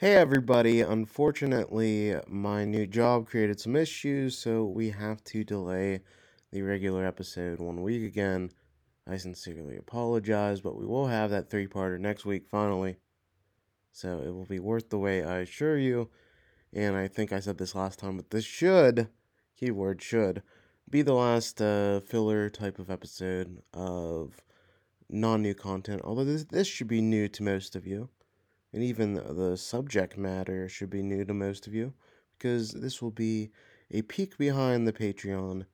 Hey everybody, unfortunately, my new job created some issues, so we have to delay the regular episode one week again. I sincerely apologize, but we will have that three parter next week finally. So it will be worth the wait, I assure you. And I think I said this last time, but this should, keyword should, be the last uh, filler type of episode of non new content, although this, this should be new to most of you and even the subject matter should be new to most of you because this will be a peek behind the Patreon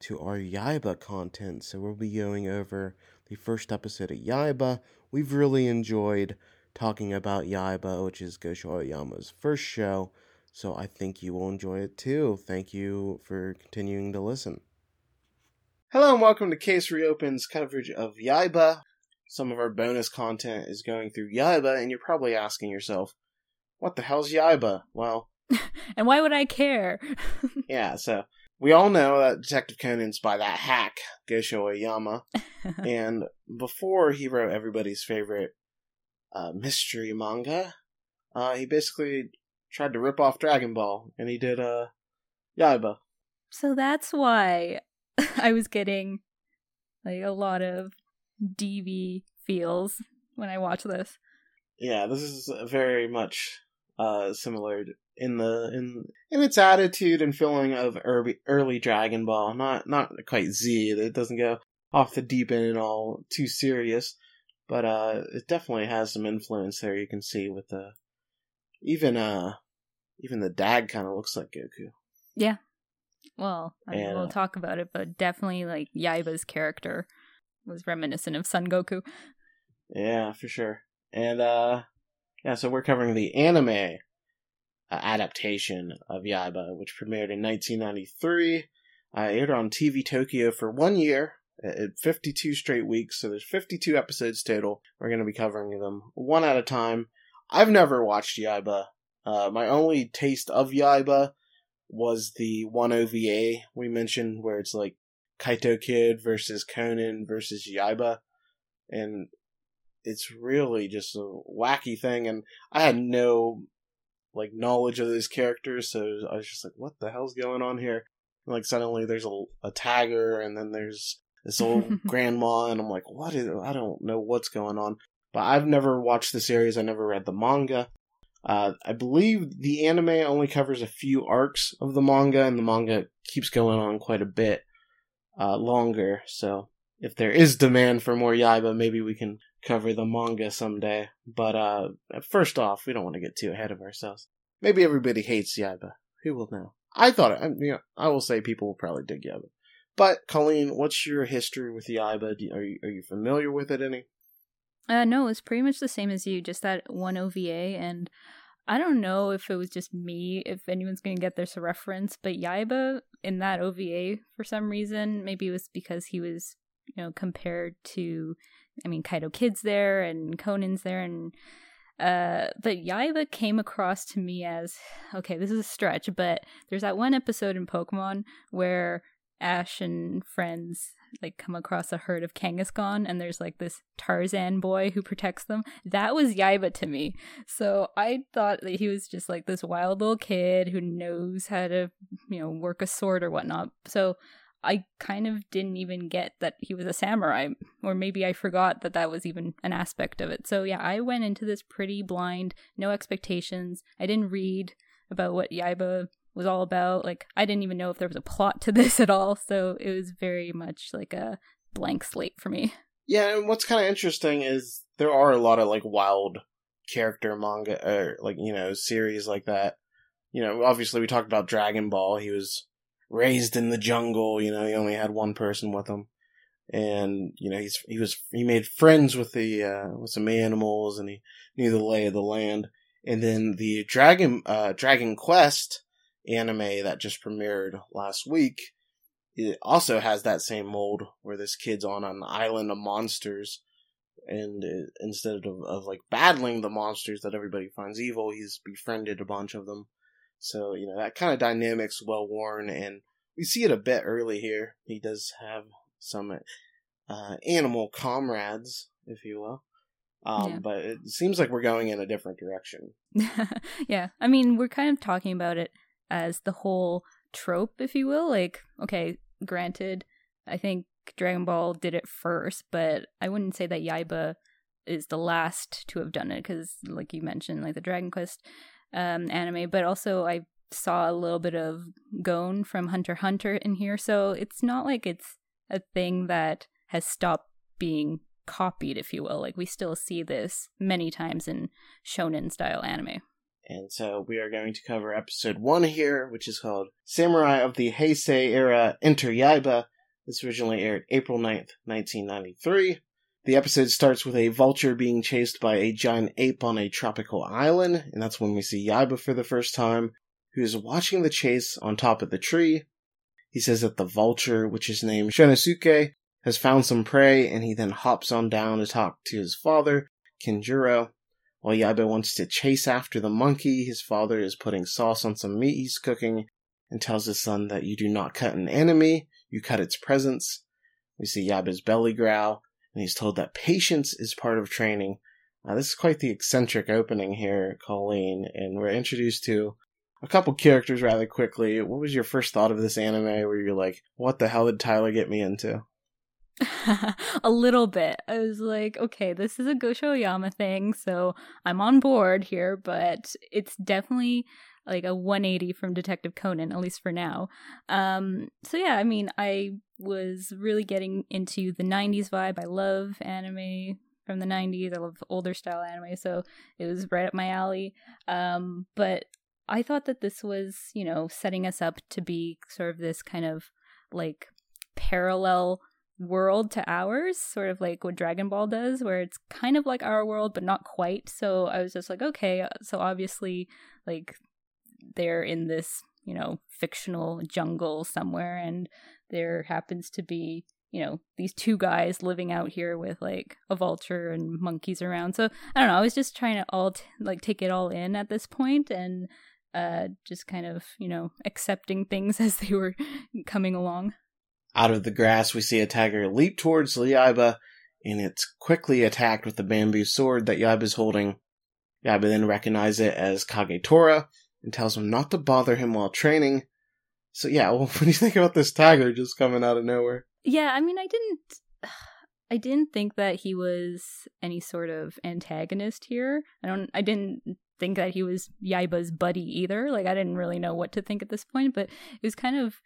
to our Yaiba content. So we'll be going over the first episode of Yaiba. We've really enjoyed talking about Yaiba, which is Gosho Aoyama's first show. So I think you will enjoy it too. Thank you for continuing to listen. Hello and welcome to Case Reopen's coverage of Yaiba some of our bonus content is going through Yaiba, and you're probably asking yourself, what the hell's Yaiba? Well, and why would I care? yeah, so we all know that Detective Conan's by that hack, Gosho Aoyama. and before he wrote everybody's favorite uh, mystery manga, uh, he basically tried to rip off Dragon Ball, and he did uh, Yaiba. So that's why I was getting like a lot of DB feels when I watch this. Yeah, this is very much uh, similar in the in in its attitude and feeling of early, early Dragon Ball. Not not quite Z. It doesn't go off the deep end and all too serious, but uh, it definitely has some influence there. You can see with the even uh even the dad kind of looks like Goku. Yeah. Well, I mean, and, we'll uh, talk about it, but definitely like Yaiba's character was reminiscent of Son Goku. Yeah, for sure. And uh yeah, so we're covering the anime uh, adaptation of Yaiba, which premiered in 1993. Uh, aired on TV Tokyo for one year, at 52 straight weeks. So there's 52 episodes total. We're going to be covering them one at a time. I've never watched Yaiba. Uh, my only taste of Yaiba was the one OVA we mentioned, where it's like Kaito Kid versus Conan versus Yaiba, and it's really just a wacky thing. And I had no like knowledge of these characters, so I was just like, "What the hell's going on here?" And, like suddenly there's a, a tagger, and then there's this old grandma, and I'm like, "What is? I don't know what's going on." But I've never watched the series. I never read the manga. Uh, I believe the anime only covers a few arcs of the manga, and the manga keeps going on quite a bit uh, longer. So if there is demand for more Yaiba, maybe we can cover the manga someday. But uh, first off, we don't want to get too ahead of ourselves. Maybe everybody hates Yaiba. Who will know? I thought it. I, you know, I will say people will probably dig Yaiba. But Colleen, what's your history with Yaiba? Are you are you familiar with it any? Uh, no, it's pretty much the same as you. Just that one OVA, and I don't know if it was just me, if anyone's going to get this reference, but Yaiba in that OVA, for some reason, maybe it was because he was, you know, compared to, I mean, Kaito Kid's there and Conan's there, and, uh, but Yaiba came across to me as, okay, this is a stretch, but there's that one episode in Pokemon where Ash and friends like come across a herd of Kangaskhan and there's like this Tarzan boy who protects them. That was Yaiba to me. So I thought that he was just like this wild little kid who knows how to, you know, work a sword or whatnot. So I kind of didn't even get that he was a samurai, or maybe I forgot that that was even an aspect of it. So yeah, I went into this pretty blind, no expectations. I didn't read about what Yaiba was all about. Like I didn't even know if there was a plot to this at all, so it was very much like a blank slate for me. Yeah, and what's kind of interesting is there are a lot of like wild character manga or like you know series like that. You know, obviously we talked about Dragon Ball. He was raised in the jungle. You know, he only had one person with him, and you know he's he was he made friends with the uh, with some animals, and he knew the lay of the land. And then the Dragon uh, Dragon Quest anime that just premiered last week, it also has that same mold where this kid's on an island of monsters, and instead of, of like battling the monsters that everybody finds evil, he's befriended a bunch of them. So you know that kind of dynamic's well worn, and we see it a bit early here. He does have some uh, animal comrades, if you will. Um, Yeah. But it seems like we're going in a different direction. yeah, I mean, we're kind of talking about it as the whole trope, if you will. Like, okay, granted, I think Dragon Ball did it first, but I wouldn't say that Yaiba is the last to have done it because, like you mentioned, like the Dragon Quest um, anime, but also I saw a little bit of Gon from Hunter Hunter in here, so it's not like it's a thing that has stopped being copied, if you will. Like we still see this many times in shonen style anime. And so we are going to cover episode one here, which is called Samurai of the Heisei Era Enter Yaiba. This originally aired April 9th, 1993. The episode starts with a vulture being chased by a giant ape on a tropical island, and that's when we see Yaiba for the first time, who is watching the chase on top of the tree. He says that the vulture, which is named Shinosuke, has found some prey, and he then hops on down to talk to his father, Kinjuro. While Yaiba wants to chase after the monkey, his father is putting sauce on some meat he's cooking and tells his son that you do not cut an enemy, you cut its presence. We see Yaiba's belly growl, and he's told that patience is part of training. Uh, this is quite the eccentric opening here, Colleen, and we're introduced to a couple characters rather quickly. What was your first thought of this anime where you're like, what the hell did Tyler get me into? a little bit. I was like, okay, this is a Gosho Aoyama thing, so I'm on board here, but it's definitely like a 180 from Detective Conan, at least for now. Um, so yeah, I mean, I was really getting into the 90s vibe. I love anime from the 90s. I love older style anime, so it was right up my alley. Um, but I thought that this was, you know, setting us up to be sort of this kind of like parallel world to ours, sort of like what Dragon Ball does, where it's kind of like our world, but not quite. So I was just like, okay, so obviously, like, they're in this, you know, fictional jungle somewhere, and there happens to be, you know, these two guys living out here with like a vulture and monkeys around. So I don't know, I was just trying to all, t- like, take it all in at this point and, uh, just kind of, you know, accepting things as they were coming along. Out of the grass, we see a tiger leap towards Yaiba, and it's quickly attacked with the bamboo sword that Yaiba's holding. Yaiba then recognizes it as Kagetora and tells him not to bother him while training. So yeah, well, what do you think about this tiger just coming out of nowhere? Yeah, I mean, I didn't, I didn't think that he was any sort of antagonist here. I don't, I didn't think that he was Yaiba's buddy either. Like, I didn't really know what to think at this point, but it was kind of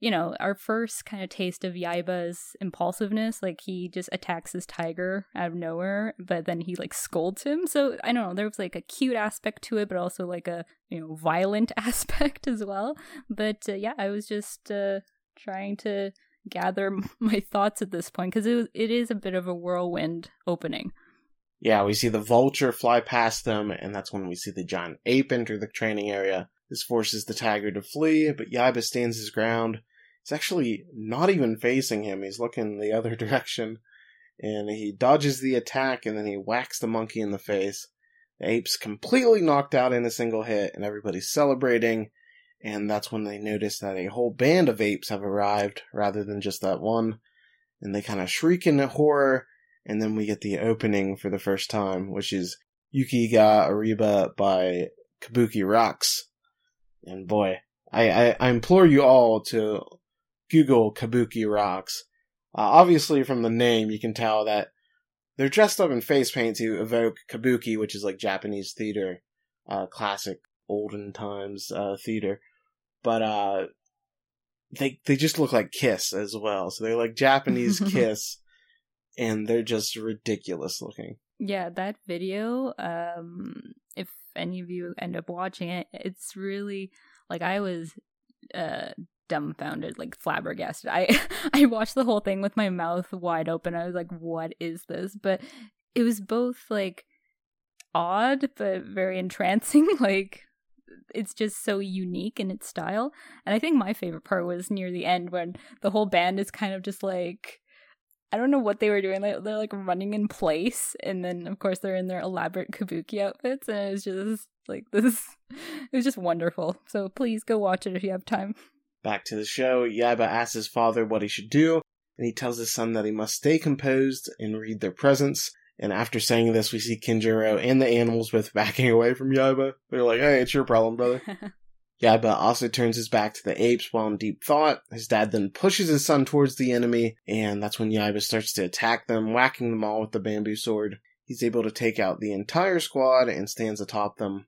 you know, our first kind of taste of Yaiba's impulsiveness, like he just attacks his tiger out of nowhere, but then he like scolds him. So I don't know, there was like a cute aspect to it, but also like a, you know, violent aspect as well. But uh, yeah, I was just uh, trying to gather my thoughts at this point because it, it is a bit of a whirlwind opening. Yeah, we see the vulture fly past them, and that's when we see the giant ape enter the training area. This forces the tiger to flee, but Yaiba stands his ground. He's actually not even facing him, he's looking the other direction. And he dodges the attack and then he whacks the monkey in the face. The ape's completely knocked out in a single hit, and everybody's celebrating. And that's when they notice that a whole band of apes have arrived rather than just that one. And they kind of shriek in horror. And then we get the opening for the first time, which is Yuki ga Areba by Kabuki Rocks. And boy, I, I, I implore you all to Google Kabuki Rocks. Uh, obviously, from the name, you can tell that they're dressed up in face paint to evoke Kabuki, which is like Japanese theater, uh, classic olden times uh, theater. But uh, they they just look like Kiss as well. So they're like Japanese Kiss, and they're just ridiculous looking. Yeah, that video, um, if any of you end up watching it, it's really like I was uh dumbfounded, like flabbergasted. I I watched the whole thing with my mouth wide open. I was like, "What is this?" But it was both like odd but very entrancing. like it's just so unique in its style. And I think my favorite part was near the end when the whole band is kind of just like I don't know what they were doing. Like they're like running in place, and then of course they're in their elaborate kabuki outfits, and it was just like this. It was just wonderful. So please go watch it if you have time. Back to the show, Yaiba asks his father what he should do, and he tells his son that he must stay composed and read their presence. And after saying this, we see Kinjiro and the animals both backing away from Yaiba. They're like, hey, it's your problem, brother. Yaiba also turns his back to the apes while in deep thought. His dad then pushes his son towards the enemy, and that's when Yaiba starts to attack them, whacking them all with the bamboo sword. He's able to take out the entire squad and stands atop them.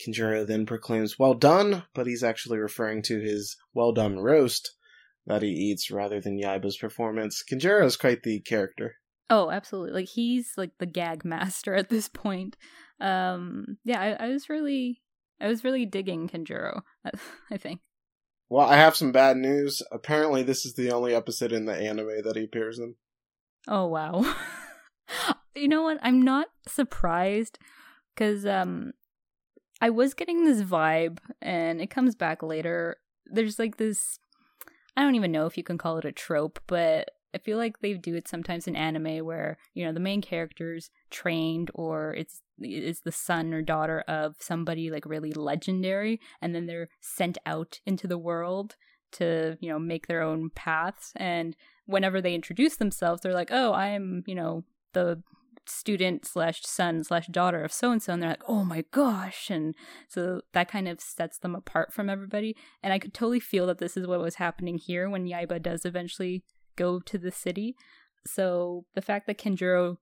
Kinjiro then proclaims, Well done, but he's actually referring to his well done roast that he eats rather than Yaiba's performance. Kinjiro is quite the character. Oh, absolutely. Like he's like the gag master at this point. Um yeah, I, I was really I was really digging Kinjiro, I think. Well, I have some bad news. Apparently this is the only episode in the anime that he appears in. Oh wow. you know what? I'm not surprised cuz um I was getting this vibe and it comes back later. There's like this I don't even know if you can call it a trope, but I feel like they do it sometimes in anime where, you know, the main character's trained or it's is the son or daughter of somebody like really legendary and then they're sent out into the world to, you know, make their own paths and whenever they introduce themselves, they're like, "Oh, I am, you know, the student slash son slash daughter of so and so and they're like oh my gosh and so that kind of sets them apart from everybody and i could totally feel that this is what was happening here when yaiba does eventually go to the city. So the fact that kenjiro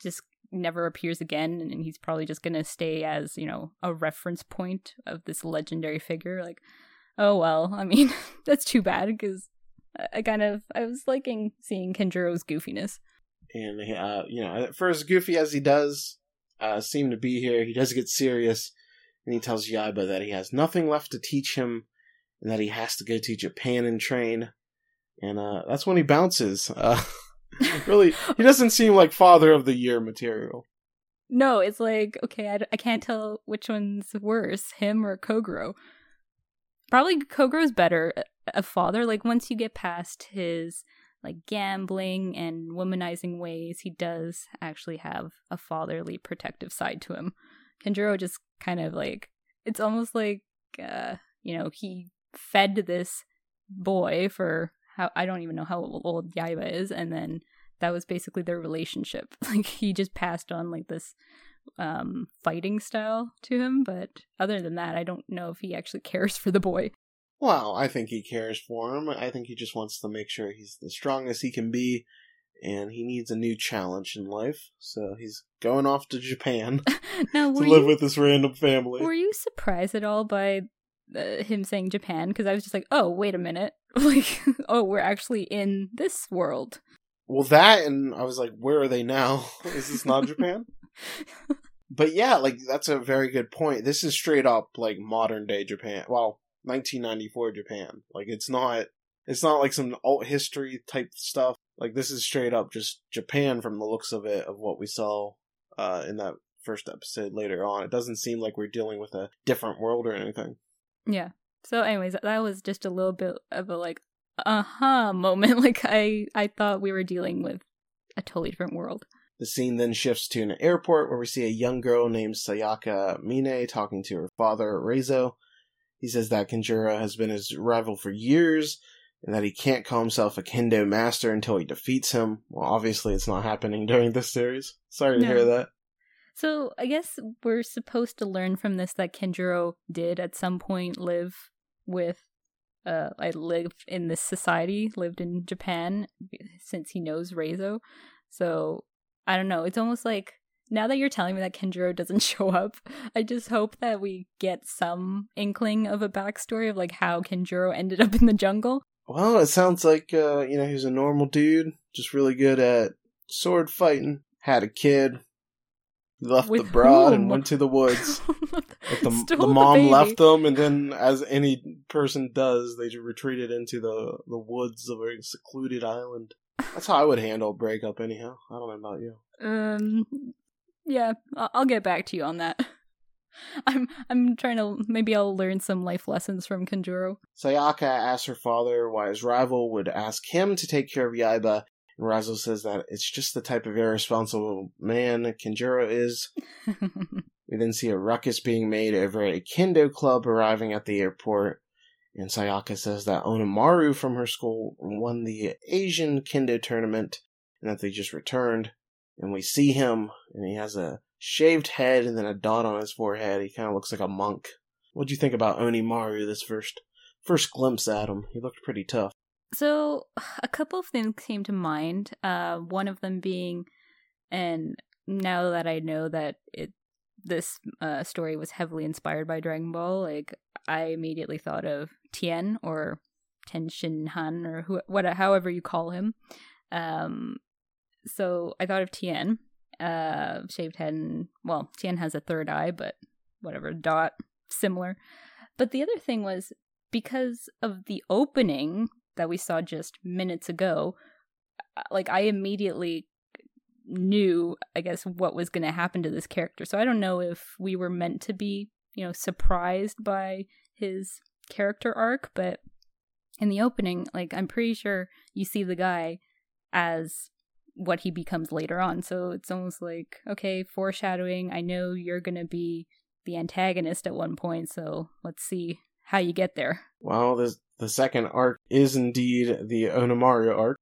just never appears again and he's probably just going to stay as you know a reference point of this legendary figure like oh well i mean that's too bad because i kind of i was liking seeing kenjiro's goofiness and uh, you know, for as goofy as he does uh, seem to be here, he does get serious, and he tells Yaiba that he has nothing left to teach him, and that he has to go to Japan and train. And uh, that's when he bounces. Uh, really, he doesn't seem like Father of the Year material. No, it's like okay, I, I can't tell which one's worse, him or Kogoro. Probably Kogoro's better a father. Like once you get past his like gambling and womanizing ways, he does actually have a fatherly protective side to him. Kenjiro just kind of like it's almost like uh, you know, he fed this boy for how I don't even know how old Yaiba is, and then that was basically their relationship. Like he just passed on like this um fighting style to him, but other than that, I don't know if he actually cares for the boy. Well, I think he cares for him. I think he just wants to make sure he's the strongest he can be, and he needs a new challenge in life. So he's going off to Japan now, to live you, with this random family. Were you surprised at all by uh, him saying Japan? Because I was just like, oh, wait a minute. like, oh, we're actually in this world. Well, that, and I was like, where are they now? Is this not Japan? but yeah, like, that's a very good point. This is straight up, like, modern day Japan. Well, 1994 Japan. Like it's not it's not like some alt history type stuff. Like this is straight up just Japan from the looks of it of what we saw uh in that first episode later on. It doesn't seem like we're dealing with a different world or anything. Yeah. So anyways, that was just a little bit of a like uh-huh moment like I I thought we were dealing with a totally different world. The scene then shifts to an airport where we see a young girl named Sayaka Mine talking to her father, Reizo. He says that Kinjiro has been his rival for years and that he can't call himself a kendo master until he defeats him. Well, obviously, it's not happening during this series. Sorry to no. hear that. So, I guess we're supposed to learn from this that Kinjiro did at some point live with, uh, I live in this society, lived in Japan since he knows Reizo. So, I don't know. It's almost like now that you're telling me that Kenjiro doesn't show up, I just hope that we get some inkling of a backstory of like how Kenjiro ended up in the jungle. Well, it sounds like uh, you know he's a normal dude, just really good at sword fighting. Had a kid, left With the broad whom? and went to the woods. the, the, mom the left them, and then, as any person does, they retreated into the the woods of a secluded island. That's how I would handle a breakup, anyhow. I don't know about you. Um, yeah, I'll get back to you on that. I'm I'm trying to maybe I'll learn some life lessons from Kenjiro. Sayaka asks her father why his rival would ask him to take care of Yaiba, and says that it's just the type of irresponsible man Kenjiro is. we then see a ruckus being made over a kendo club arriving at the airport, and Sayaka says that Onimaru from her school won the Asian kendo tournament and that they just returned. and we see him, and he has a shaved head and then a dot on his forehead. He kind of looks like a monk. What'd you think about Onimaru this first first glimpse at him? He looked pretty tough. So a couple of things came to mind. Uh, one of them being, and now that I know that it this uh, story was heavily inspired by Dragon Ball, like I immediately thought of Tien or Tenshin Han or who, what, however you call him. Um, so I thought of Tien, uh, shaved head, and well, Tien has a third eye, but whatever, dot, similar. But the other thing was because of the opening that we saw just minutes ago, uh, like I immediately knew, I guess, what was going to happen to this character. So I don't know if we were meant to be, you know, surprised by his character arc, but in the opening, like I'm pretty sure you see the guy as what he becomes later on. So it's almost like, okay, foreshadowing. I know you're going to be the antagonist at one point, so let's see how you get there. Well, the the second arc is indeed the Onimaru arc.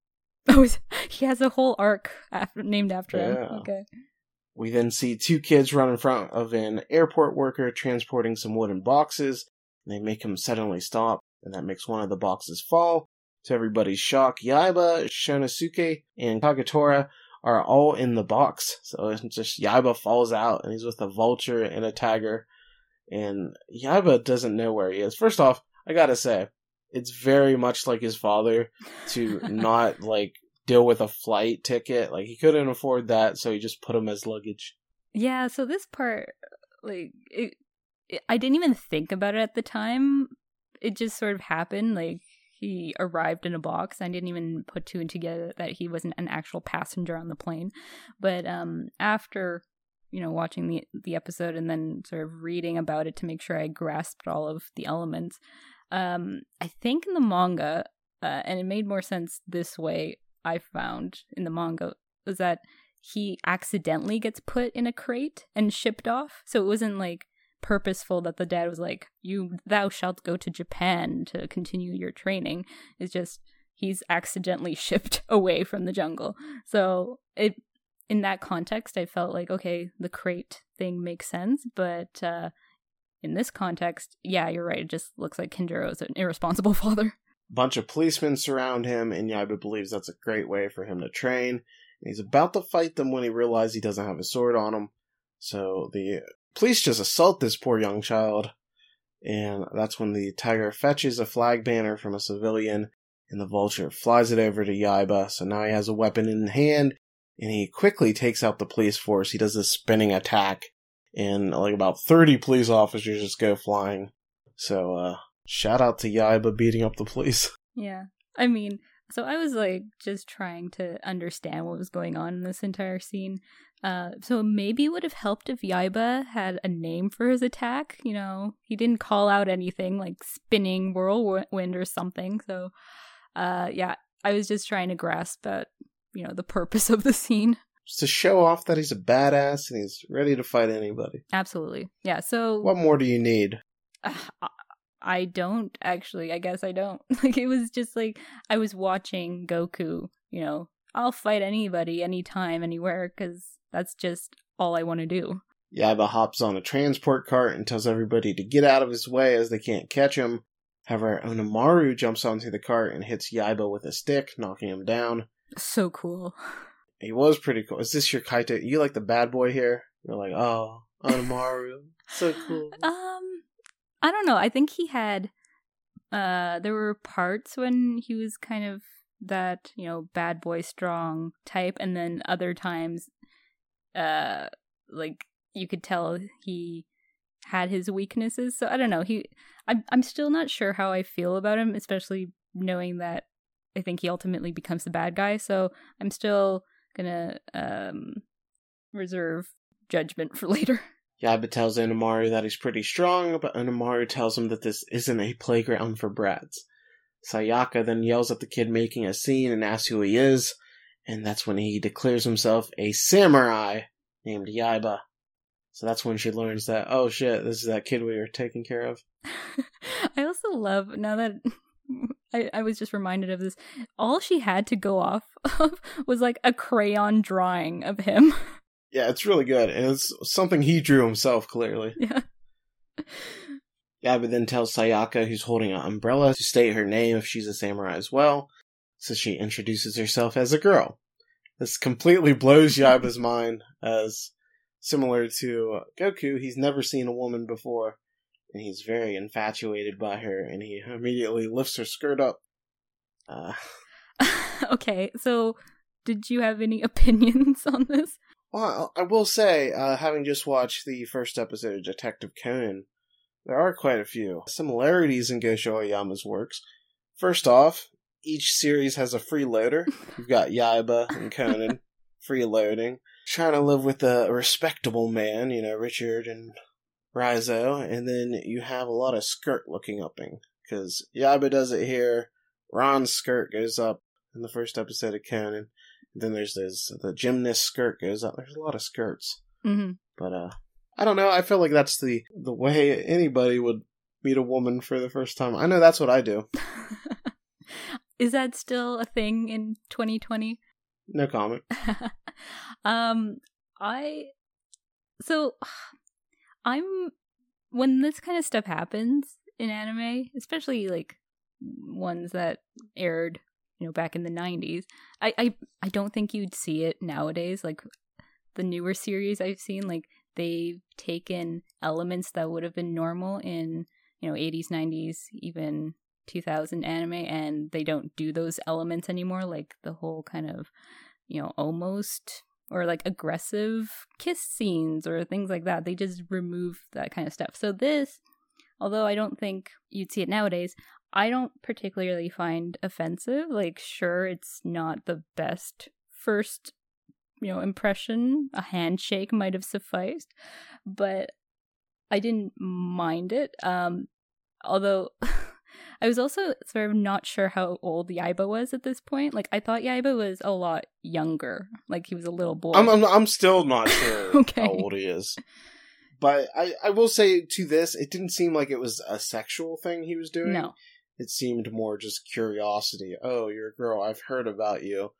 Oh, he has a whole arc after, named after yeah. him. Okay. We then see two kids run in front of an airport worker transporting some wooden boxes. And They make him suddenly stop, and that makes one of the boxes fall. To everybody's shock, Yaiba, Shunnosuke, and Kagetora are all in the box. So it's just Yaiba falls out, and he's with a vulture and a tiger. And Yaiba doesn't know where he is. First off, I gotta say, it's very much like his father to not like deal with a flight ticket. Like he couldn't afford that, so he just put him as luggage. Yeah, so this part, like, it, it, I didn't even think about it at the time. It just sort of happened. Like he arrived in a box. I didn't even put two and together that he wasn't an actual passenger on the plane. But um, after you know watching the the episode and then sort of reading about it to make sure I grasped all of the elements, um, I think in the manga, uh, and it made more sense this way. I found in the manga was that he accidentally gets put in a crate and shipped off. So it wasn't like purposeful that the dad was like, "You, thou shalt go to Japan to continue your training." It's just he's accidentally shipped away from the jungle. So it, in that context, I felt like okay, the crate thing makes sense, but uh, in this context, yeah, you're right. It just looks like Kenjiro is an irresponsible father. bunch of policemen surround him, and Yaiba believes that's a great way for him to train. And he's about to fight them when he realizes he doesn't have a sword on him. So the police just assault this poor young child. And that's when the tiger fetches a flag banner from a civilian, and the vulture flies it over to Yaiba. So now he has a weapon in hand, and he quickly takes out the police force. He does a spinning attack, and like about 30 police officers just go flying. So, uh, shout out to Yaiba beating up the police. Yeah. I mean, so I was like just trying to understand what was going on in this entire scene. Uh, so maybe it would have helped if Yaiba had a name for his attack. You know, he didn't call out anything like spinning whirlwind or something. So, uh, yeah, I was just trying to grasp at you know the purpose of the scene. Just to show off that he's a badass and he's ready to fight anybody. Absolutely, yeah. So, what more do you need? Uh, I don't actually. I guess I don't. Like it was just like I was watching Goku. You know, I'll fight anybody, anytime, anywhere, because that's just all I want to do. Yaiba hops on a transport cart and tells everybody to get out of his way as they can't catch him. However, Onimaru jumps onto the cart and hits Yaiba with a stick, knocking him down. So cool. He was pretty cool. Is this your Kaito? You like the bad boy here? You're like, oh, Onimaru. so cool. Um, I don't know. I think he had, uh, there were parts when he was kind of that, you know, bad boy strong type, and then other times uh like you could tell he had his weaknesses. So I don't know. He I'm I'm still not sure how I feel about him, especially knowing that I think he ultimately becomes the bad guy. So I'm still gonna um reserve judgment for later. Yaiba tells Onimaru that he's pretty strong, but Onimaru tells him that this isn't a playground for brats. Sayaka then yells at the kid making a scene and asks who he is and that's when he declares himself a samurai named Yaiba. So that's when she learns that, oh shit, this is that kid we were taking care of. I also love, now that I, I was just reminded of this. All she had to go off of was like a crayon drawing of him. Yeah, it's really good. And it's something he drew himself, clearly. Yeah. Yaiba then tells Sayaka, who's holding an umbrella, to state her name if she's a samurai as well. So she introduces herself as a girl. This completely blows Yaiba's mind, as similar to Goku, he's never seen a woman before, and he's very infatuated by her, and he immediately lifts her skirt up. Uh, okay, so did you have any opinions on this? Well, I will say, uh, having just watched the first episode of Detective Conan, there are quite a few similarities in Gosho Aoyama's works. First off, each series has a freeloader. You've got Yaiba and Conan, freeloading. Trying to live with a respectable man, you know, Richard and Raizo, and then you have a lot of skirt looking upping. Because Yaiba does it here, Ran's skirt goes up in the first episode of Conan. Then there's this the gymnast skirt goes up. There's a lot of skirts, Mm-hmm. but uh, I don't know. I feel like that's the the way anybody would meet a woman for the first time. I know that's what I do. Is that still a thing in 2020? No comment. um, I so I'm when this kind of stuff happens in anime, especially like ones that aired, you know, back in the 90s. I I I don't think you'd see it nowadays like the newer series I've seen like they've taken elements that would have been normal in, you know, 80s, 90s, even 2000 anime and they don't do those elements anymore like the whole kind of you know almost or like aggressive kiss scenes or things like that they just remove that kind of stuff. So this although i don't think you'd see it nowadays i don't particularly find offensive. Like sure it's not the best first you know impression. A handshake might have sufficed but i didn't mind it. Um although I was also sort of not sure how old Yaiba was at this point. Like I thought Yaiba was a lot younger, like he was a little boy. I'm I'm, I'm still not sure Okay. how old he is. But I, I will say to this, it didn't seem like it was a sexual thing he was doing. no, It seemed more just curiosity. Oh, you're a girl. I've heard about you.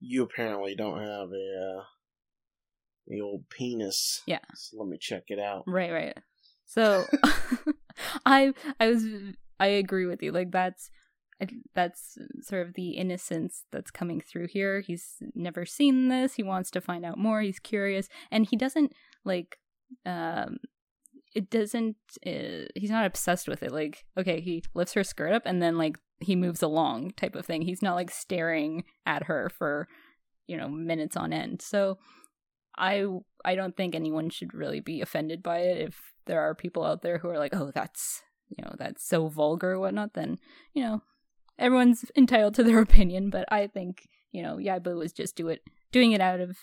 You apparently don't have a uh, the old penis. Yeah. So let me check it out. right, right. So I I was I agree with you. Like that's that's sort of the innocence that's coming through here. He's never seen this. He wants to find out more. He's curious, and he doesn't like. um It doesn't. Uh, he's not obsessed with it. Like, okay, he lifts her skirt up, and then like he moves along, type of thing. He's not like staring at her for you know minutes on end. So. I I don't think anyone should really be offended by it. If there are people out there who are like, "Oh, that's you know that's so vulgar or whatnot," then you know everyone's entitled to their opinion. But I think you know Yaiba was just do it doing it out of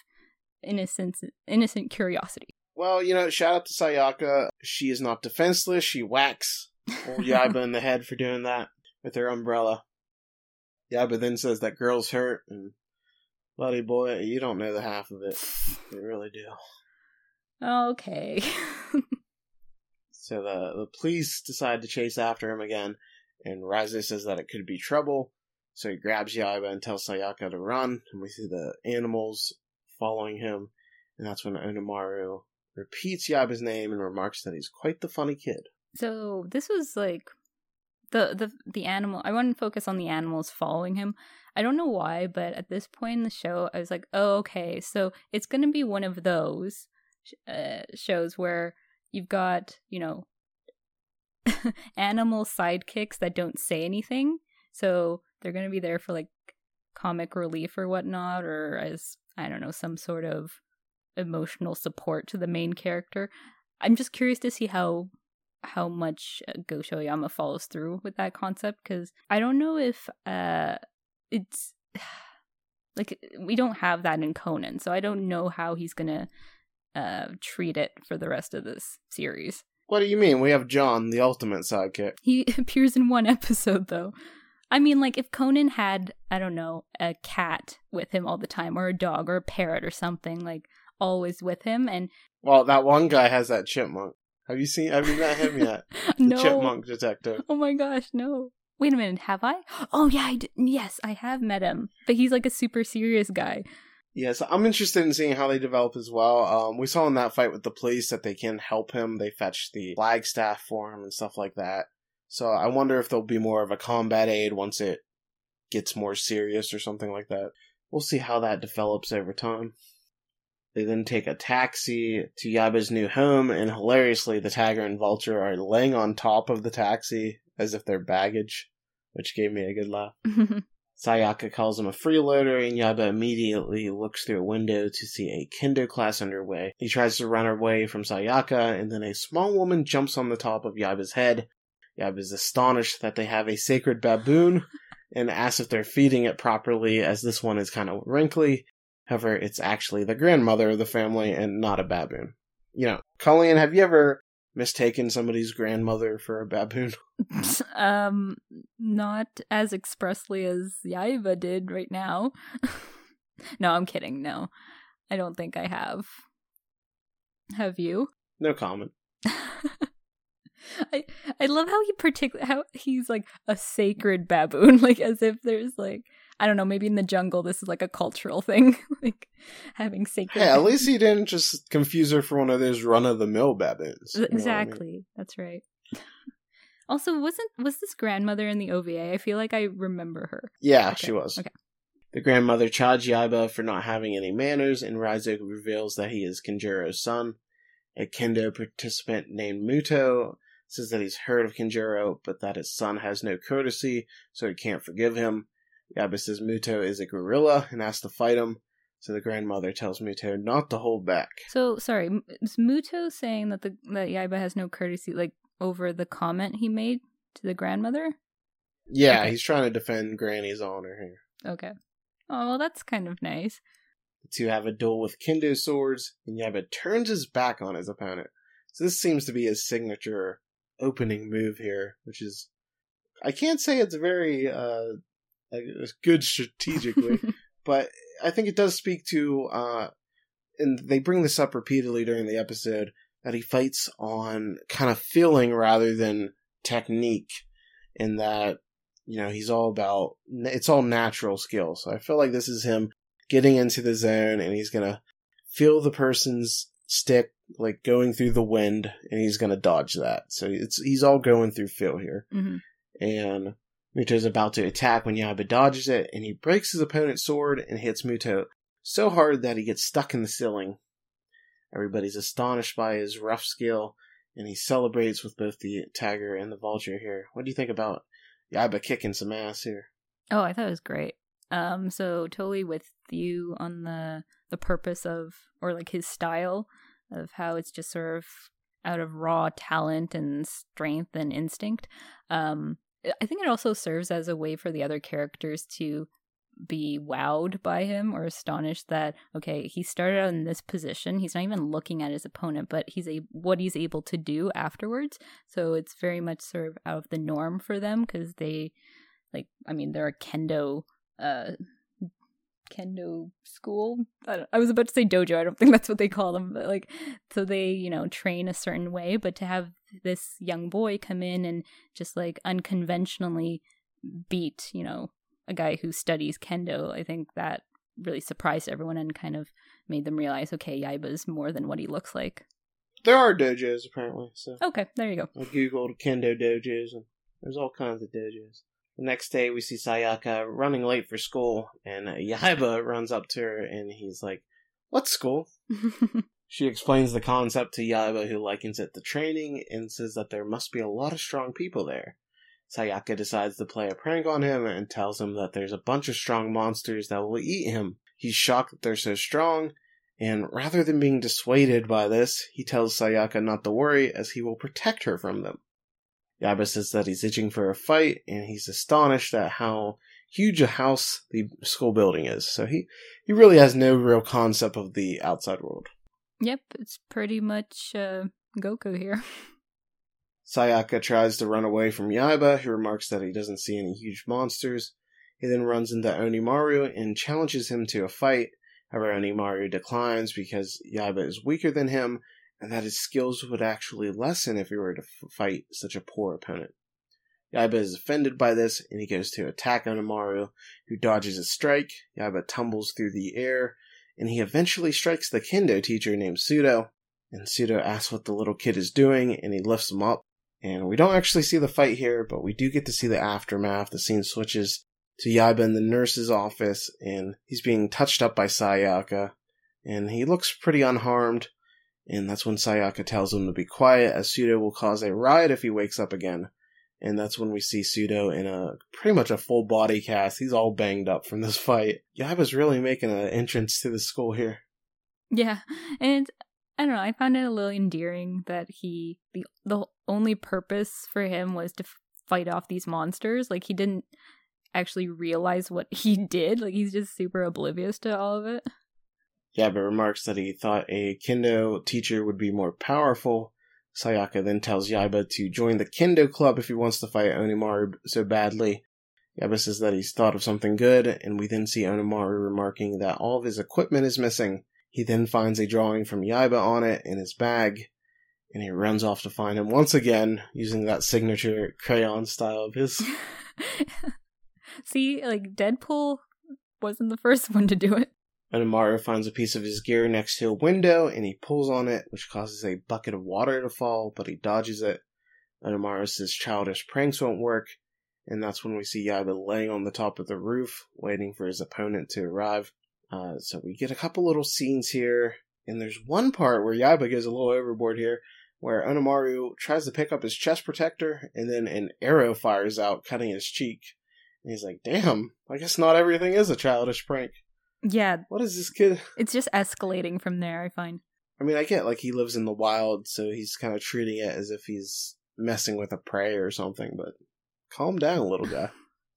innocence, innocent curiosity. Well, you know, shout out to Sayaka. She is not defenseless. She whacks old Yaiba in the head for doing that with her umbrella. Yaiba then says that girl's hurt, and buddy boy, you don't know the half of it. You really do. okay. So the the police decide to chase after him again, and Raizo says that it could be trouble. So he grabs Yaiba and tells Sayaka to run, and we see the animals following him, and that's when Onimaru repeats Yaiba's name and remarks that he's quite the funny kid. So this was like the the the animal. I want to focus on the animals following him. I don't know why, but at this point in the show, I was like, oh, okay, so it's going to be one of those uh, shows where you've got you know animal sidekicks that don't say anything, so they're going to be there for like comic relief or whatnot, or as I don't know, some sort of emotional support to the main character. I'm just curious to see how how much uh, Gosho Aoyama follows through with that concept because I don't know if uh it's like we don't have that in Conan, so I don't know how he's gonna uh treat it for the rest of this series. What do you mean? We have John, the ultimate sidekick. He appears in one episode though. I mean, like if Conan had I don't know a cat with him all the time, or a dog, or a parrot, or something like always with him, and Well, that one guy has that chipmunk. Have you seen? Have you met him yet? The no, chipmunk detective. Oh my gosh, no. Wait a minute, have I? Oh yeah, I d- yes, I have met him, but he's like a super serious guy. Yes, I'm interested in seeing how they develop as well. Um, we saw in that fight with the police that they can help him. They fetch the flagstaff for him and stuff like that. So I wonder if there'll be more of a combat aid once it gets more serious or something like that. We'll see how that develops over time. They then take a taxi to Yaiba's new home, and hilariously, the tiger and Vulture are laying on top of the taxi as if they're baggage, which gave me a good laugh. Sayaka calls him a freeloader, and Yaiba immediately looks through a window to see a kinder class underway. He tries to run away from Sayaka, and then a small woman jumps on the top of Yaiba's head. Yaiba is astonished that they have a sacred baboon, and asks if they're feeding it properly, as this one is kind of wrinkly. However, it's actually the grandmother of the family and not a baboon. You know, Colleen, have you ever mistaken somebody's grandmother for a baboon? um, not as expressly as Yaiba did right now. no, I'm kidding. No, I don't think I have. Have you? No comment. I I love how he particular how he's like a sacred baboon, like as if there's like I don't know, maybe in the jungle this is like a cultural thing, like having sacred. Hey, at least he didn't just confuse her for one of those run of the mill baboons. what I mean? Exactly, that's right. also, wasn't was this grandmother in the OVA? I feel like I remember her. Yeah, Okay, she was. okay. The grandmother charged Yaiba for not having any manners, and Raizo reveals that he is Kinjuro's son. A kendo participant named Muto says that he's heard of Kinjuro, but that his son has no courtesy, so he can't forgive him. Yaiba says Muto is a gorilla and asks to fight him, so the grandmother tells Muto not to hold back. So sorry, is Muto saying that the that Yaiba has no courtesy, like over the comment he made to the grandmother? Yeah, Okay. he's trying to defend Granny's honor here. Okay. Oh, well, that's kind of nice. The two have a duel with kendo swords, and Yaiba turns his back on his opponent. So this seems to be his signature opening move here, which is I can't say it's very uh good strategically, but I think it does speak to uh and they bring this up repeatedly during the episode that he fights on kind of feeling rather than technique in that you know he's all about it's all natural skill so i feel like this is him getting into the zone and he's gonna feel the person's stick like going through the wind and he's gonna dodge that so it's he's all going through Phil here hmm and Muto's about to attack when Yaiba dodges it, and he breaks his opponent's sword and hits Muto so hard that he gets stuck in the ceiling. Everybody's astonished by his rough skill, and he celebrates with both the Tiger and the Vulture here. What do you think about Yaiba kicking some ass here? Oh, I thought it was great. Um, so totally with you on the the purpose of or like his style of how it's just sort of out of raw talent and strength and instinct. Um, I think it also serves as a way for the other characters to be wowed by him or astonished that okay he started out in this position he's not even looking at his opponent but he's a what he's able to do afterwards so it's very much sort of out of the norm for them because they like i mean they're a kendo uh kendo school. I, don't- I was about to say dojo i don't think that's what they call them but like so they you know train a certain way but to have this young boy come in and just like unconventionally beat you know a guy who studies kendo i think that really surprised everyone and kind of made them realize okay yaiba's more than what he looks like. There are dojos apparently, so okay there you go. I googled kendo dojos, and there's all kinds of dojos. The next day, we see Sayaka running late for school, and Yaiba runs up to her, and he's like, "What school?" She explains the concept to Yaiba, who likens it to training and says that there must be a lot of strong people there. Sayaka decides to play a prank on him and tells him that there's a bunch of strong monsters that will eat him. He's shocked that they're so strong, and rather than being dissuaded by this, he tells Sayaka not to worry as he will protect her from them. Yaiba says that he's itching for a fight, and he's astonished at how huge a house the school building is. So he, he really has no real concept of the outside world. yep it's pretty much uh goku here Sayaka tries to run away from Yaiba, who remarks that he doesn't see any huge monsters. He then runs into Onimaru and challenges him to a fight. However, Onimaru declines because Yaiba is weaker than him, and that his skills would actually lessen if he were to f- fight such a poor opponent. Yaiba is offended by this and he goes to attack Onimaru, who dodges a strike. Yaiba tumbles through the air and he eventually strikes the kendo teacher named Pseudo. And Pseudo asks what the little kid is doing and he lifts him up. And we don't actually see the fight here, but we do get to see the aftermath. The scene switches to Yaiba in the nurse's office and he's being touched up by Sayaka. And he looks pretty unharmed. And that's when Sayaka tells him to be quiet, as Pseudo will cause a riot if he wakes up again. And that's when we see Pseudo in a pretty much a full body cast. He's all banged up from this fight. Yaiba's really making an entrance to the school here. Yeah, and I don't know. I found it a little endearing that he the the only purpose for him was to fight off these monsters. Like he didn't actually realize what he did. Like he's just super oblivious to all of it. Yaiba remarks that he thought a kendo teacher would be more powerful. Sayaka then tells Yaiba to join the kendo club if he wants to fight Onimaru so badly. Yaiba says that he's thought of something good, and we then see Onimaru remarking that all of his equipment is missing. He then finds a drawing from Yaiba on it in his bag, and he runs off to find him once again using that signature crayon style of his. See, like Deadpool wasn't the first one to do it. Onimaru finds a piece of his gear next to a window and he pulls on it, which causes a bucket of water to fall, but he dodges it. Onimaru says childish pranks won't work, and that's when we see Yaiba laying on the top of the roof, waiting for his opponent to arrive. Uh, so we get a couple little scenes here, and there's one part where Yaiba goes a little overboard here, where Onimaru tries to pick up his chest protector, and then an arrow fires out, cutting his cheek. And he's like, damn, I guess not everything is a childish prank. Yeah. What is this kid? It's just escalating from there, I find. I mean, I get like he lives in the wild, so he's kind of treating it as if he's messing with a prey or something, but calm down, little guy.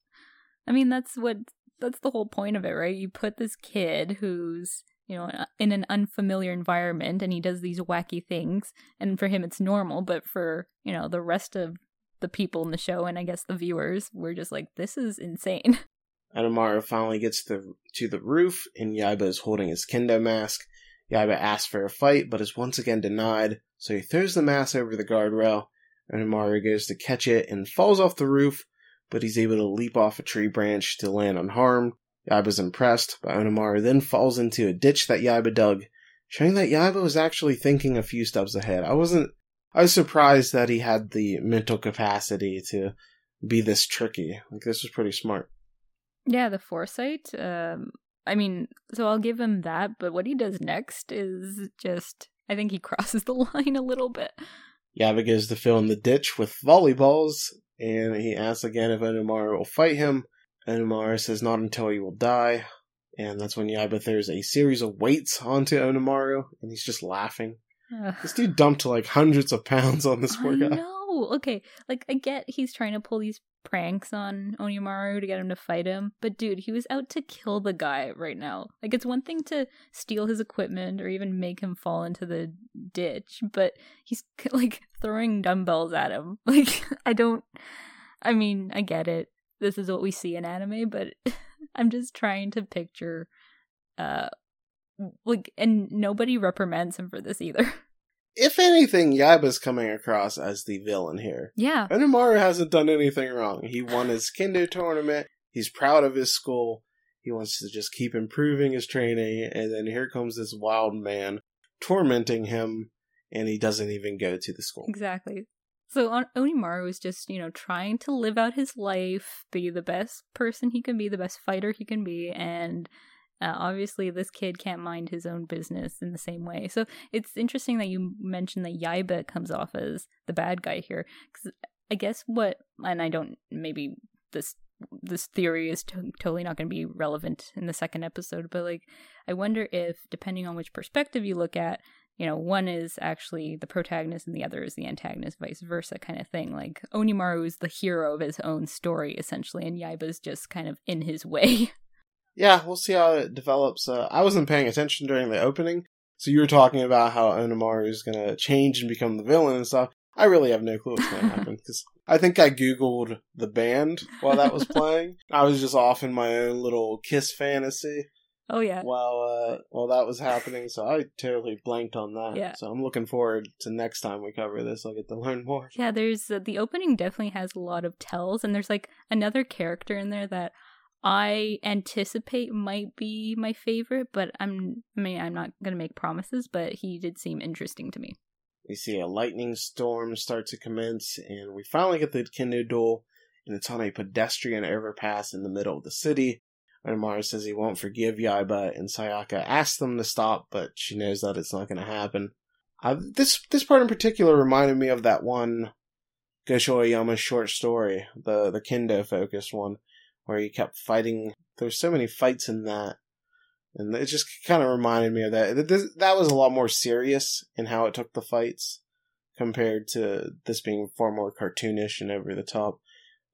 I mean, that's what that's the whole point of it, right? You put this kid who's, you know, in an unfamiliar environment and he does these wacky things, and for him it's normal, but for, you know, the rest of the people in the show and I guess the viewers, we're just like this is insane. Onimaru finally gets to, to the roof, and Yaiba is holding his kendo mask. Yaiba asks for a fight, but is once again denied, so he throws the mask over the guardrail. Onimaru goes to catch it and falls off the roof, but he's able to leap off a tree branch to land unharmed. Yaiba's impressed, but Onimaru then falls into a ditch that Yaiba dug, showing that Yaiba was actually thinking a few steps ahead. I wasn't. I was surprised that he had the mental capacity to be this tricky. Like, this was pretty smart. Yeah, the foresight. Um, I mean, so I'll give him that, but what he does next is just. I think he crosses the line a little bit. Yaiba goes to fill in the ditch with volleyballs, and he asks again if Onimaru will fight him. Onimaru says not until he will die, and that's when Yaiba throws a series of weights onto Onimaru, and he's just laughing. Ugh. This dude dumped like hundreds of pounds on this poor Okay, like I get he's trying to pull these pranks on Onimaru to get him to fight him, but dude, he was out to kill the guy right now. Like it's one thing to steal his equipment or even make him fall into the ditch, but he's like throwing dumbbells at him. Like I don't I mean, I get it. This is what we see in anime, but I'm just trying to picture uh like and nobody reprimands him for this either. If anything, Yaiba's coming across as the villain here. Yeah. Onimaru hasn't done anything wrong. He won his kendo tournament. He's proud of his school. He wants to just keep improving his training, and then here comes this wild man tormenting him, and he doesn't even go to the school. Exactly. So on- Onimaru is just, you know, trying to live out his life, be the best person he can be, the best fighter he can be, and uh, obviously this kid can't mind his own business in the same way. So it's interesting that you mentioned that Yaiba comes off as the bad guy here, because I guess what, and I don't, maybe this this theory is to- totally not going to be relevant in the second episode, but like, I wonder if depending on which perspective you look at, you know, one is actually the protagonist and the other is the antagonist, vice versa, kind of thing. Like Onimaru is the hero of his own story, essentially, and Yaiba's just kind of in his way. Yeah, we'll see how it develops. Uh, I wasn't paying attention during the opening, so you were talking about how Onimaru is going to change and become the villain and stuff. I really have no clue what's going to happen because I think I googled the band while that was playing. I was just off in my own little Kiss fantasy, Oh yeah. while uh while that was happening, so I totally blanked on that. Yeah. So I'm looking forward to next time we cover this. I'll get to learn more. Yeah, there's uh, the opening definitely has a lot of tells, and there's like another character in there that I anticipate might be my favorite, but I'm I mean I'm not gonna make promises, but he did seem interesting to me. We see a lightning storm start to commence, and we finally get the Kendo duel, and it's on a pedestrian overpass in the middle of the city. Onimaru says he won't forgive Yaiba, and Sayaka asks them to stop, but she knows that it's not going to happen. Uh, this this part in particular reminded me of that one Gosho Aoyama short story, the the kendo focused one, where he kept fighting. There's so many fights in that, and it just kind of reminded me of that. This, that was a lot more serious in how it took the fights compared to this being far more cartoonish and over the top.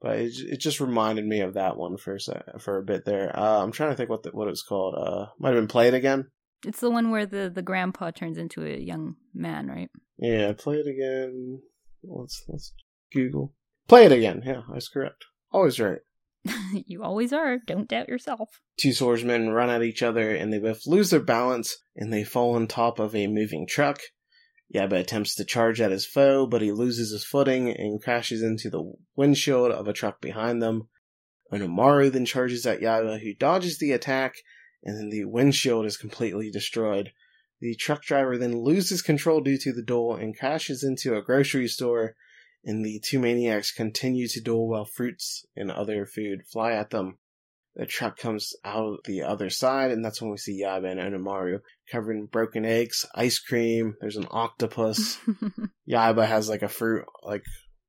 But it, it just reminded me of that one for a sec, for a bit there. Uh, I'm trying to think what the, what it was called. Uh, might have been Play It Again. It's the one where the the grandpa turns into a young man, right? Yeah, Play It Again. Let's let's Google. Play It Again. Yeah, that's correct. Always right. you always are. Don't doubt yourself. Two swordsmen run at each other and they both lose their balance and they fall on top of a moving truck. Yaiba attempts to charge at his foe, but he loses his footing and crashes into the windshield of a truck behind them. Onimaru then charges at Yaiba, who dodges the attack, and then the windshield is completely destroyed. The truck driver then loses control due to the duel and crashes into a grocery store, and the two maniacs continue to duel while fruits and other food fly at them. The truck comes out the other side, and that's when we see Yaiba and Onimaru covered in broken eggs, ice cream. There's an octopus. Yaiba has like a fruit like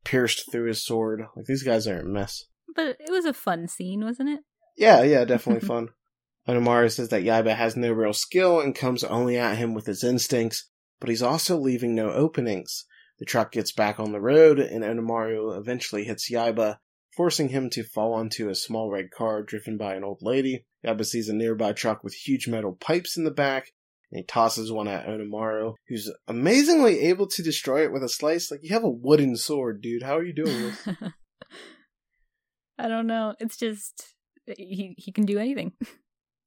pierced through his sword. Like these guys are a mess. but it was a fun scene, wasn't it? Yeah, yeah, definitely fun. Onimaru says that Yaiba has no real skill and comes only at him with his instincts, but he's also leaving no openings. The truck gets back on the road, and Onimaru eventually hits Yaiba, forcing him to fall onto a small red car driven by an old lady. Yaiba sees a nearby truck with huge metal pipes in the back, and he tosses one at Onimaru, who's amazingly able to destroy it with a slice. Like, you have a wooden sword, dude. How are you doing this? I don't know. It's just he he can do anything.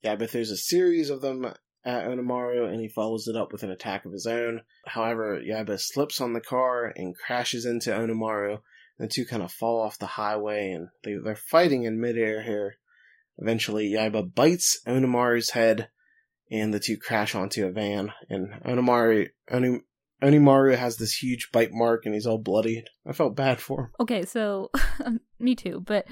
Yeah, but there's a series of them at Onimaru, and he follows it up with an attack of his own. However, Yaiba slips on the car and crashes into Onimaru. The two kind of fall off the highway, and they, they're fighting in midair here. Eventually, Yaiba bites Onimaru's head, and the two crash onto a van. And Onimaru, Oni, Onimaru has this huge bite mark, and he's all bloodied. I felt bad for him. Okay, so me too, but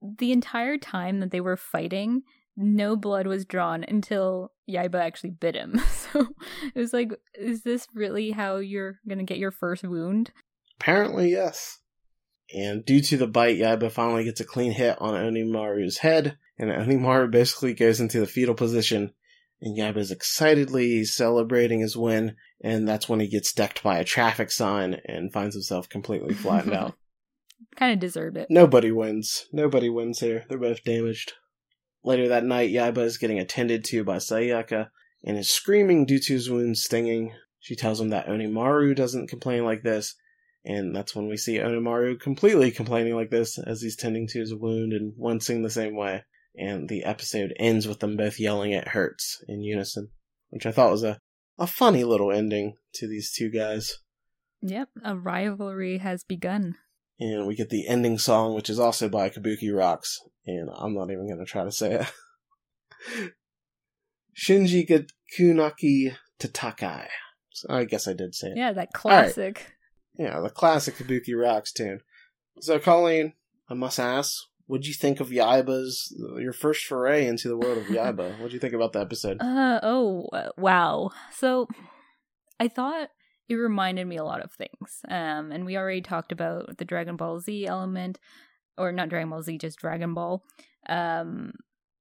the entire time that they were fighting, no blood was drawn until Yaiba actually bit him. So it was like, is this really how you're gonna get your first wound? Apparently, yes. And due to the bite, Yaiba finally gets a clean hit on Onimaru's head, and Onimaru basically goes into the fetal position, and Yaiba's excitedly celebrating his win, and that's when he gets decked by a traffic sign and finds himself completely flattened out. Kind of deserved it. Nobody wins. Nobody wins here. They're both damaged. Later that night, Yaiba is getting attended to by Sayaka and is screaming due to his wounds stinging. She tells him that Onimaru doesn't complain like this, and that's when we see Onimaru completely complaining like this as he's tending to his wound and wincing the same way. And the episode ends with them both yelling it hurts in unison, which I thought was a, a funny little ending to these two guys. Yep, a rivalry has begun. And we get the ending song, which is also by Kabuki Rocks, and I'm not even going to try to say it. Shinji Gakunaki Tatakai. So I guess I did say it. Yeah, that classic. Yeah, the classic Kabuki Rocks tune. So, Colleen, I must ask, what'd you think of Yaiba's, your first foray into the world of Yaiba? What'd you think about the episode? Uh oh wow. So I thought it reminded me a lot of things. Um and we already talked about the Dragon Ball Z element or not Dragon Ball Z just Dragon Ball. Um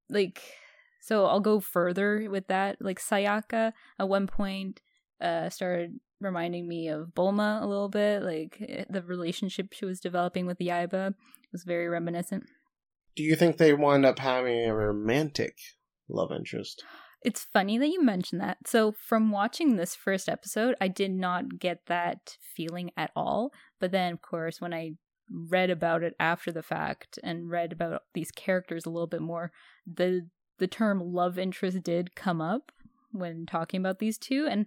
like so I'll go further with that. Like Sayaka at one point uh started reminding me of Bulma a little bit, like eh, the relationship she was developing with Yaiba was very reminiscent. Do you think they wind up having a romantic love interest? It's funny that you mentioned that. So, from watching this first episode, I did not get that feeling at all. But then, of course, when I read about it after the fact and read about these characters a little bit more, the the term love interest did come up when talking about these two, and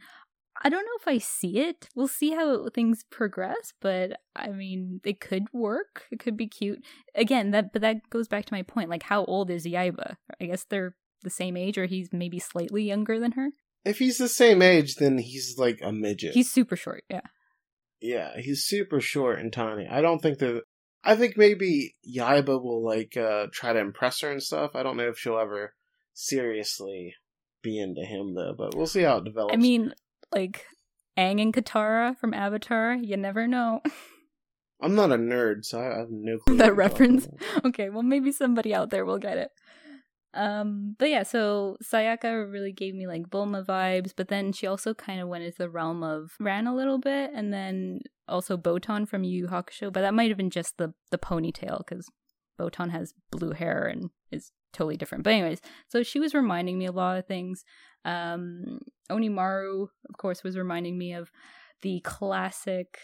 I don't know if I see it. We'll see how things progress, but I mean, it could work. It could be cute. Again, that but that goes back to my point. Like, how old is Yaiba? I guess they're the same age, or he's maybe slightly younger than her. If he's the same age, then he's like a midget. He's super short. Yeah. Yeah, he's super short and tiny. I don't think that. I think maybe Yaiba will like uh try to impress her and stuff. I don't know if she'll ever seriously be into him though, but we'll see how it develops. I mean, like Aang and Katara from Avatar. You never know. I'm not a nerd, so I have no clue. that reference. Okay, well maybe somebody out there will get it. Um, but yeah, so Sayaka really gave me like Bulma vibes, but then she also kind of went into the realm of Ran a little bit, and then also Botan from Yu Yu Hakusho, but that might have been just the the ponytail because Botan has blue hair and is totally different. But anyways, so she was reminding me a lot of things. Um, Onimaru, of course, was reminding me of the classic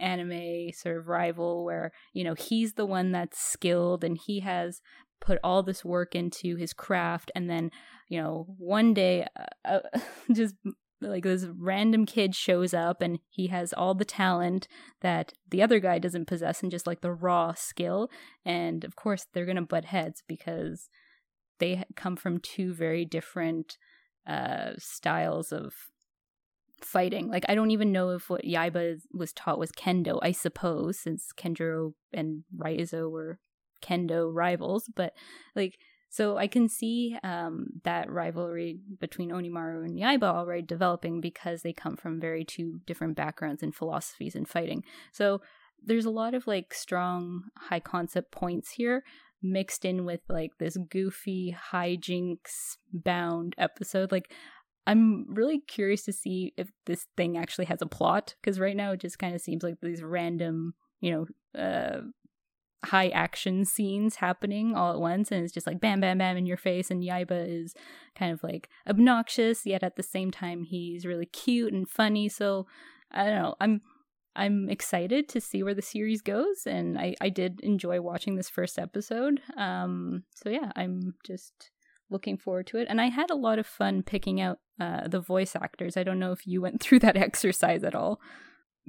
anime sort of rival where you know he's the one that's skilled and he has put all this work into his craft and then you know one day uh, uh, just like this random kid shows up and he has all the talent that the other guy doesn't possess and just like the raw skill and of course they're going to butt heads because they come from two very different uh styles of fighting. Like i don't even know if what yaiba was taught was kendo i suppose since kenjiro and raizo were kendo rivals but like so i can see um, that rivalry between onimaru and yaiba already developing because they come from very two different backgrounds and philosophies in fighting. So there's a lot of like strong high concept points here mixed in with like this goofy hijinks bound episode. Like i'm really curious to see if this thing actually has a plot because right now it just kind of seems like these random you know uh high action scenes happening all at once and it's just like bam bam bam in your face and Yaiba is kind of like obnoxious yet at the same time he's really cute and funny. So I don't know. I'm I'm excited to see where the series goes and I I did enjoy watching this first episode. Um so yeah I'm just looking forward to it. And I had a lot of fun picking out uh the voice actors. I don't know if you went through that exercise at all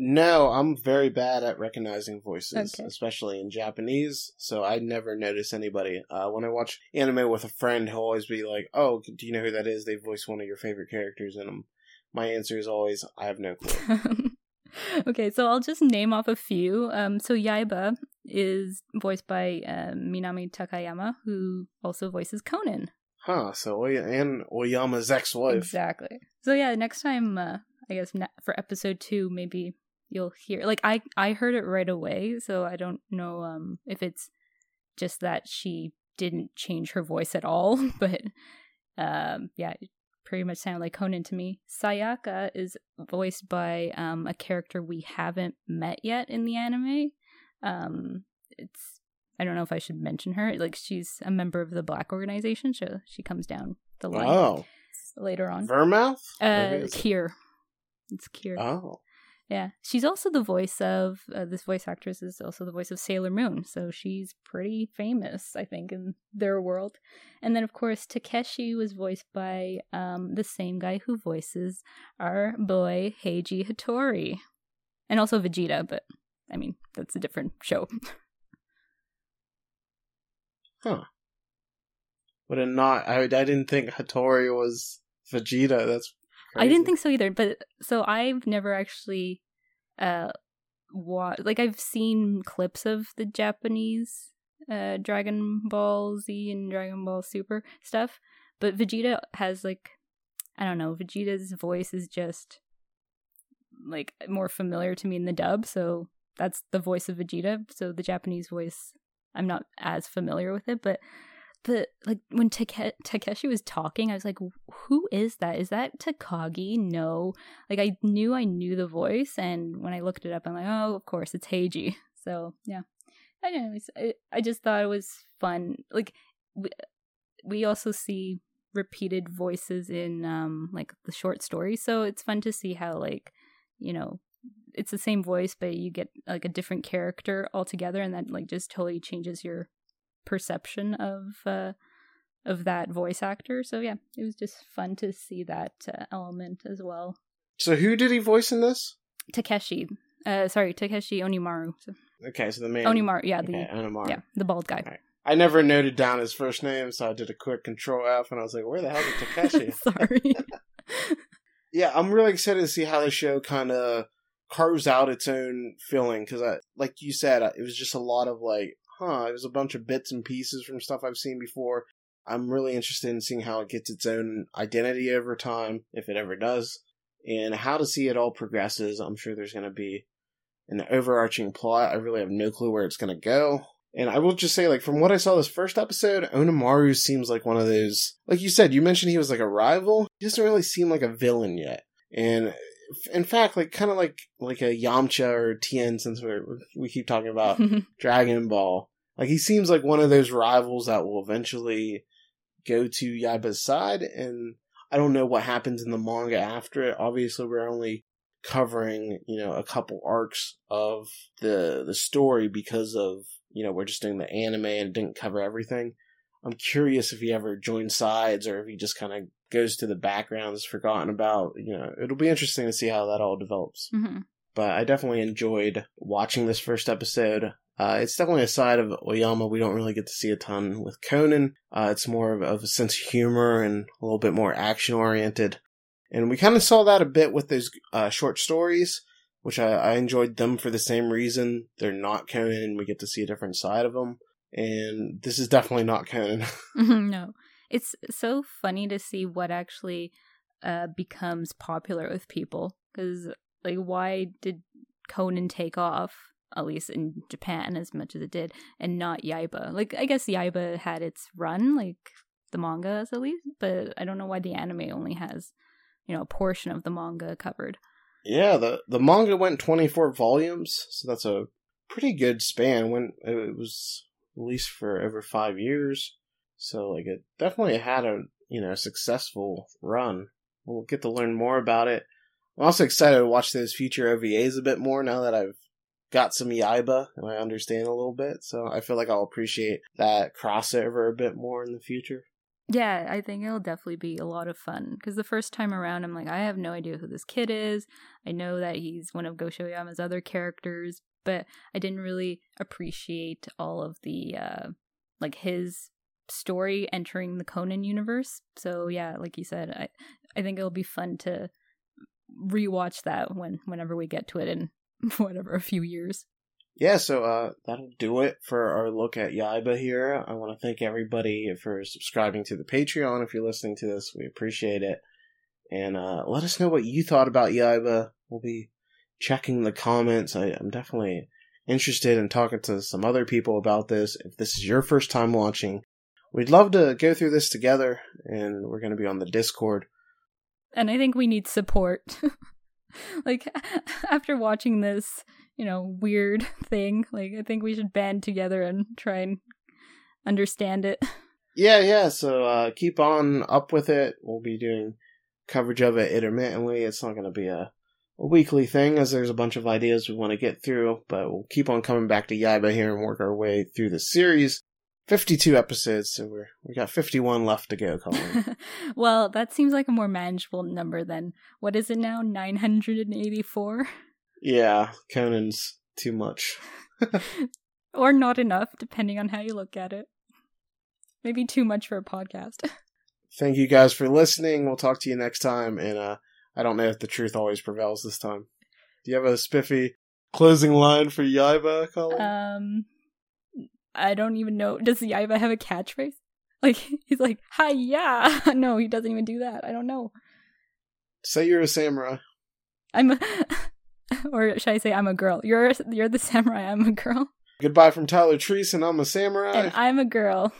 No, I'm very bad at recognizing voices, Okay. especially in Japanese. So I never notice anybody. Uh, when I watch anime with a friend, he'll always be like, "Oh, do you know who that is? They voice one of your favorite characters in them." My answer is always, "I have no clue." okay, so I'll just name off a few. Um, so Yaiba is voiced by uh, Minami Takayama, who also voices Conan. huh? So Oy- and Aoyama's ex-wife. Exactly. So yeah, next time, uh, I guess for episode two, maybe you'll hear. Like I, I heard it right away, so I don't know um if it's just that she didn't change her voice at all, but um, yeah, it pretty much sounded like Conan to me. Sayaka is voiced by um a character we haven't met yet in the anime. Um, it's I don't know if I should mention her. Like she's a member of the Black Organization. So she comes down the line Oh, later on. Vermouth. Uh, Or is it- Kir. It's Kir. Oh, Yeah, she's also the voice of uh, this voice actress is also the voice of Sailor Moon, so she's pretty famous, I think, in their world. And then, of course, Takeshi was voiced by um, the same guy who voices our boy Heiji Hattori, and also Vegeta. But I mean, that's a different show. Huh. But it not. I I didn't think Hattori was Vegeta. That's. I didn't think so either. But so I've never actually, uh, wa- like I've seen clips of the Japanese, uh, Dragon Ball Z and Dragon Ball Super stuff. But Vegeta has like, I don't know, Vegeta's voice is just like more familiar to me in the dub. So that's the voice of Vegeta. So the Japanese voice, I'm not as familiar with it, but the like when Take- Takeshi was talking, I was like, "Who is that? Is that Takagi?" No, like I knew I knew the voice, and when I looked it up, I'm like, "Oh, of course, it's Heiji." So yeah, I. I, I just thought it was fun. Like we, we also see repeated voices in um like the short story, so it's fun to see how like you know it's the same voice, but you get like a different character altogether, and that like just totally changes your perception of uh of that voice actor. So yeah, it was just fun to see that uh, element as well. So who did he voice in this? Takeshi, uh, sorry, Takeshi Onimaru. So, Okay, so the main Onimaru, yeah, the Okay, Onimaru. yeah the bald guy. Right. I never noted down his first name, so I did a quick Control F, and I was like, "Where the hell is Takeshi?" sorry. yeah, I'm really excited to see how the show kind of carves out its own feeling because, I, like you said, it was just a lot of like, huh, it was a bunch of bits and pieces from stuff I've seen before. I'm really interested in seeing how it gets its own identity over time, if it ever does, and how to see it all progresses. I'm sure there's going to be an overarching plot. I really have no clue where it's going to go. And I will just say, like, from what I saw this first episode, Onimaru seems like one of those. Like you said, you mentioned he was like a rival. He doesn't really seem like a villain yet. And in fact, like, kind of like like a Yamcha or Tien, since we we keep talking about Dragon Ball. Like, he seems like one of those rivals that will eventually go to Yaiba's side. And I don't know what happens in the manga after it. Obviously, we're only covering you know a couple arcs of the the story because of you know we're just doing the anime and it didn't cover everything i'm curious if he ever joins sides or if he just kind of goes to the background is forgotten about you know it'll be interesting to see how that all develops hmm but i definitely enjoyed watching this first episode uh, it's definitely a side of Aoyama we don't really get to see a ton with Conan. Uh, it's more of, of a sense of humor and a little bit more action oriented. And we kind of saw that a bit with those uh, short stories, which I, I enjoyed them for the same reason. They're not Conan, and we get to see a different side of them. And this is definitely not Conan. no, it's so funny to see what actually uh, becomes popular with people. Because, like, why did Conan take off? At least in Japan, as much as it did, and not Yaiba. Like, I guess Yaiba had its run, like the manga at least, but I don't know why the anime only has, you know, a portion of the manga covered. yeah, the the manga went twenty four volumes, so that's a pretty good span. When it was released for over five years, so like it definitely had a you know successful run. We'll get to learn more about it. I'm also excited to watch those future OVAs a bit more now that I've got some Yaiba and I understand a little bit. So I feel like I'll appreciate that crossover a bit more in the future. Yeah, I think it'll definitely be a lot of fun because the first time around, I'm like, I have no idea who this kid is. I know that he's one of Gosho Aoyama's other characters, but I didn't really appreciate all of the uh like his story entering the Conan universe. So yeah, like you said, I I think it'll be fun to rewatch that when whenever we get to it in whatever a few years. Yeah, so uh, that'll do it for our look at Yaiba here. I want to thank everybody for subscribing to the Patreon. If you're listening to this, we appreciate it. And uh, let us know what you thought about Yaiba. We'll be checking the comments. I, I'm definitely interested in talking to some other people about this. If this is your first time watching, we'd love to go through this together, and we're going to be on the Discord. and I think we need support. like after watching this, you know, weird thing, like I think we should band together and try and understand it. Yeah, yeah. So uh, keep on up with it. We'll be doing coverage of it intermittently. It's not going to be a, a weekly thing, as there's a bunch of ideas we want to get through. But we'll keep on coming back to Yaiba here and work our way through the series. Fifty-two episodes, so we're we got fifty-one left to go, Colin. well, that seems like a more manageable number than what is it now? 984? yeah, Conan's too much. Or not enough, depending on how you look at it. Maybe too much for a podcast. Thank you guys for listening. We'll talk to you next time. And uh, I don't know if the truth always prevails this time. Do you have a spiffy closing line for Yaiba, Colin? Um, I don't even know. Does Yaiba have a catchphrase? Like he's like, "Hi, yeah." No, he doesn't even do that. I don't know. Say you're a samurai. I'm, a, or should I say, I'm a girl? You're you're the samurai. I'm a girl, Goodbye from Tyler Treese, and I'm a samurai. and I'm a girl.